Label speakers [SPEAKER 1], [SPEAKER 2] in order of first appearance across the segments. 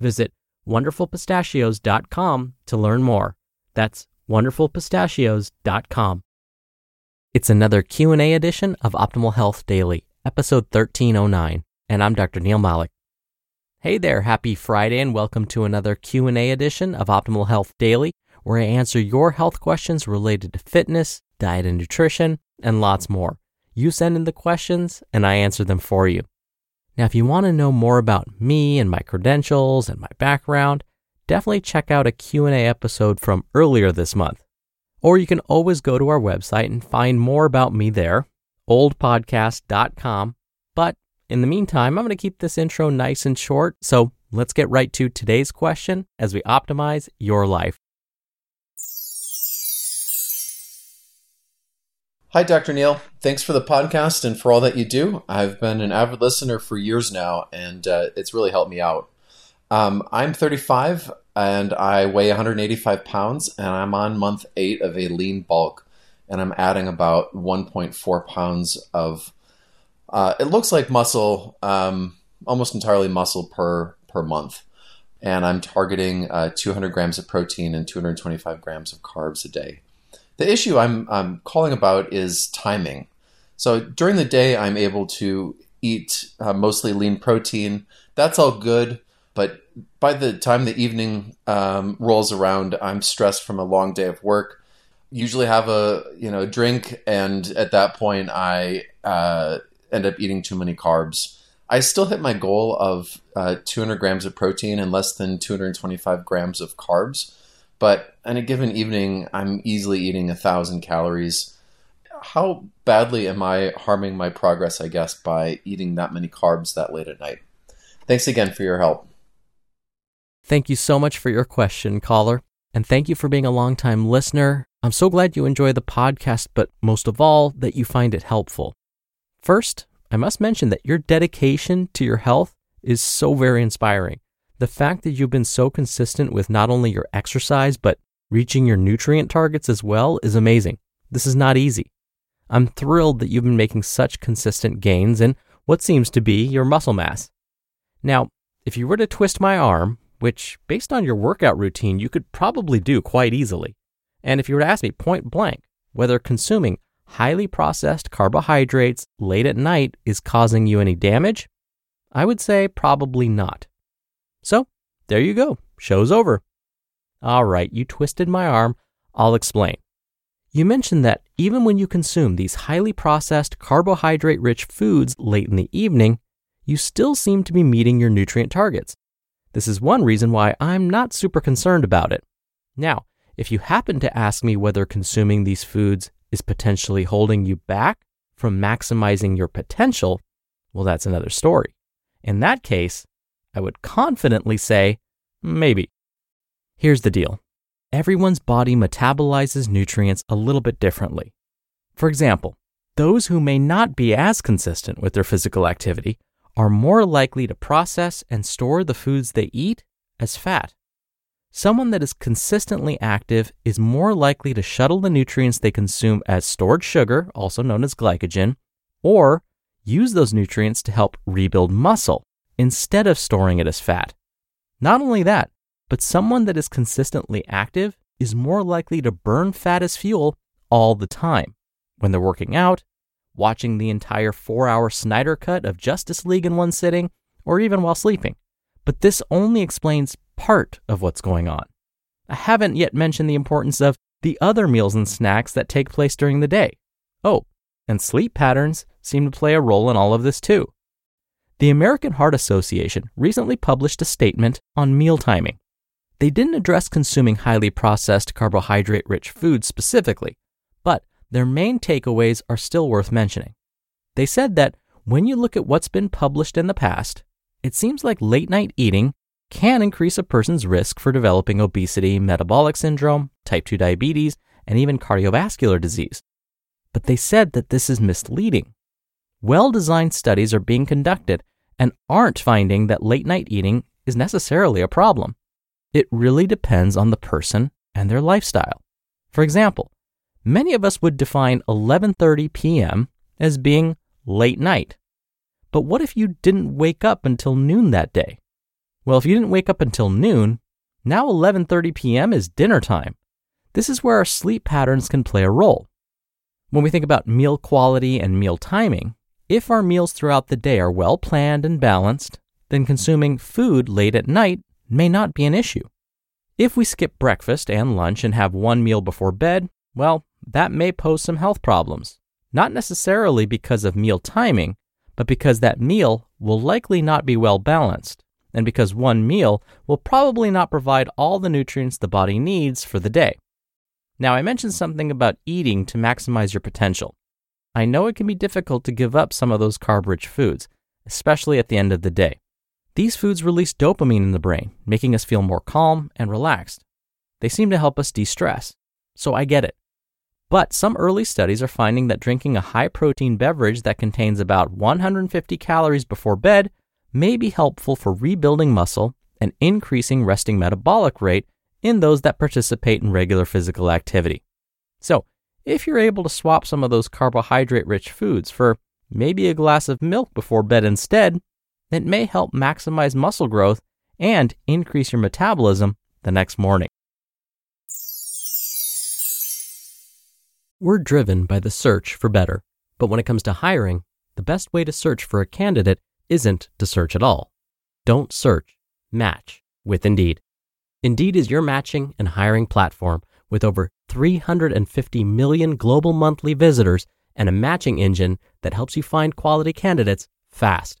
[SPEAKER 1] Visit wonderfulpistachios.com to learn more. That's wonderfulpistachios.com. It's another Q&A edition of Optimal Health Daily, episode 1309, and I'm Dr. Neal Malik. Hey there, happy Friday and welcome to another Q&A edition of Optimal Health Daily, where I answer your health questions related to fitness, diet and nutrition, and lots more. You send in the questions and I answer them for you. Now, if you want to know more about me and my credentials and my background, definitely check out a Q&A episode from earlier this month. Or you can always go to our website and find more about me there, oldpodcast.com. But in the meantime, I'm going to keep this intro nice and short, so let's get right to today's question as we optimize your life.
[SPEAKER 2] Hi, Dr. Neal. Thanks for the podcast and for all that you do. I've been an avid listener for years now, and uh, it's really helped me out. Um, I'm 35 and I weigh 185 pounds, and I'm on month eight of a lean bulk, and I'm adding about 1.4 pounds of. Uh, it looks like muscle, um, almost entirely muscle per per month, and I'm targeting uh, 200 grams of protein and 225 grams of carbs a day. The issue I'm, I'm calling about is timing. So during the day, I'm able to eat uh, mostly lean protein. That's all good, but by the time the evening um, rolls around, I'm stressed from a long day of work. Usually have a you know drink, and at that point, I uh, end up eating too many carbs. I still hit my goal of uh, 200 grams of protein and less than 225 grams of carbs, but in a given evening, I'm easily eating a thousand calories. How badly am I harming my progress? I guess by eating that many carbs that late at night. Thanks again for your help.
[SPEAKER 1] Thank you so much for your question, caller. And thank you for being a longtime listener. I'm so glad you enjoy the podcast, but most of all, that you find it helpful. First, I must mention that your dedication to your health is so very inspiring. The fact that you've been so consistent with not only your exercise, but reaching your nutrient targets as well is amazing. This is not easy. I'm thrilled that you've been making such consistent gains in what seems to be your muscle mass. Now, if you were to twist my arm, which, based on your workout routine, you could probably do quite easily. And if you were to ask me point blank whether consuming highly processed carbohydrates late at night is causing you any damage, I would say probably not. So, there you go. Show's over. All right, you twisted my arm. I'll explain. You mentioned that even when you consume these highly processed carbohydrate rich foods late in the evening, you still seem to be meeting your nutrient targets. This is one reason why I'm not super concerned about it. Now, if you happen to ask me whether consuming these foods is potentially holding you back from maximizing your potential, well, that's another story. In that case, I would confidently say, maybe. Here's the deal everyone's body metabolizes nutrients a little bit differently. For example, those who may not be as consistent with their physical activity are more likely to process and store the foods they eat as fat. Someone that is consistently active is more likely to shuttle the nutrients they consume as stored sugar, also known as glycogen, or use those nutrients to help rebuild muscle instead of storing it as fat. Not only that, but someone that is consistently active is more likely to burn fat as fuel all the time when they're working out, watching the entire four hour Snyder cut of Justice League in one sitting, or even while sleeping. But this only explains part of what's going on. I haven't yet mentioned the importance of the other meals and snacks that take place during the day. Oh, and sleep patterns seem to play a role in all of this too. The American Heart Association recently published a statement on meal timing. They didn't address consuming highly processed carbohydrate rich foods specifically, but their main takeaways are still worth mentioning. They said that when you look at what's been published in the past, it seems like late night eating can increase a person's risk for developing obesity, metabolic syndrome, type 2 diabetes, and even cardiovascular disease. But they said that this is misleading. Well designed studies are being conducted and aren't finding that late night eating is necessarily a problem. It really depends on the person and their lifestyle. For example, many of us would define 11:30 p.m. as being late night. But what if you didn't wake up until noon that day? Well, if you didn't wake up until noon, now 11:30 p.m. is dinner time. This is where our sleep patterns can play a role. When we think about meal quality and meal timing, if our meals throughout the day are well planned and balanced, then consuming food late at night may not be an issue. If we skip breakfast and lunch and have one meal before bed, well, that may pose some health problems. Not necessarily because of meal timing, but because that meal will likely not be well balanced, and because one meal will probably not provide all the nutrients the body needs for the day. Now, I mentioned something about eating to maximize your potential. I know it can be difficult to give up some of those carb rich foods, especially at the end of the day. These foods release dopamine in the brain, making us feel more calm and relaxed. They seem to help us de stress, so I get it. But some early studies are finding that drinking a high protein beverage that contains about 150 calories before bed may be helpful for rebuilding muscle and increasing resting metabolic rate in those that participate in regular physical activity. So, if you're able to swap some of those carbohydrate rich foods for maybe a glass of milk before bed instead, that may help maximize muscle growth and increase your metabolism the next morning. We're driven by the search for better, but when it comes to hiring, the best way to search for a candidate isn't to search at all. Don't search, match with Indeed. Indeed is your matching and hiring platform with over 350 million global monthly visitors and a matching engine that helps you find quality candidates fast.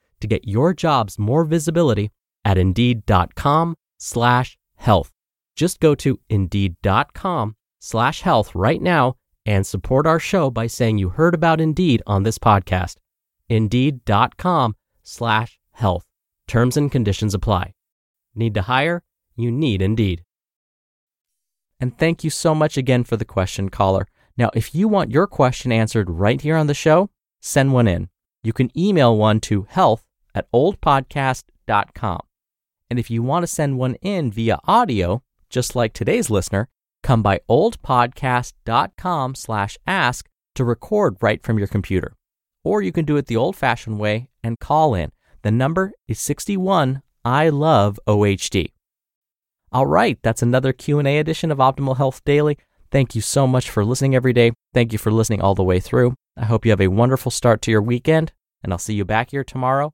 [SPEAKER 1] to get your jobs more visibility at indeed.com slash health. Just go to indeed.com slash health right now and support our show by saying you heard about Indeed on this podcast. Indeed.com slash health. Terms and conditions apply. Need to hire? You need Indeed. And thank you so much again for the question, caller. Now, if you want your question answered right here on the show, send one in. You can email one to health at oldpodcast.com. And if you want to send one in via audio, just like today's listener, come by oldpodcast.com slash ask to record right from your computer. Or you can do it the old-fashioned way and call in. The number is 61 I love OHD. All right, that's another Q&A edition of Optimal Health Daily. Thank you so much for listening every day. Thank you for listening all the way through. I hope you have a wonderful start to your weekend, and I'll see you back here tomorrow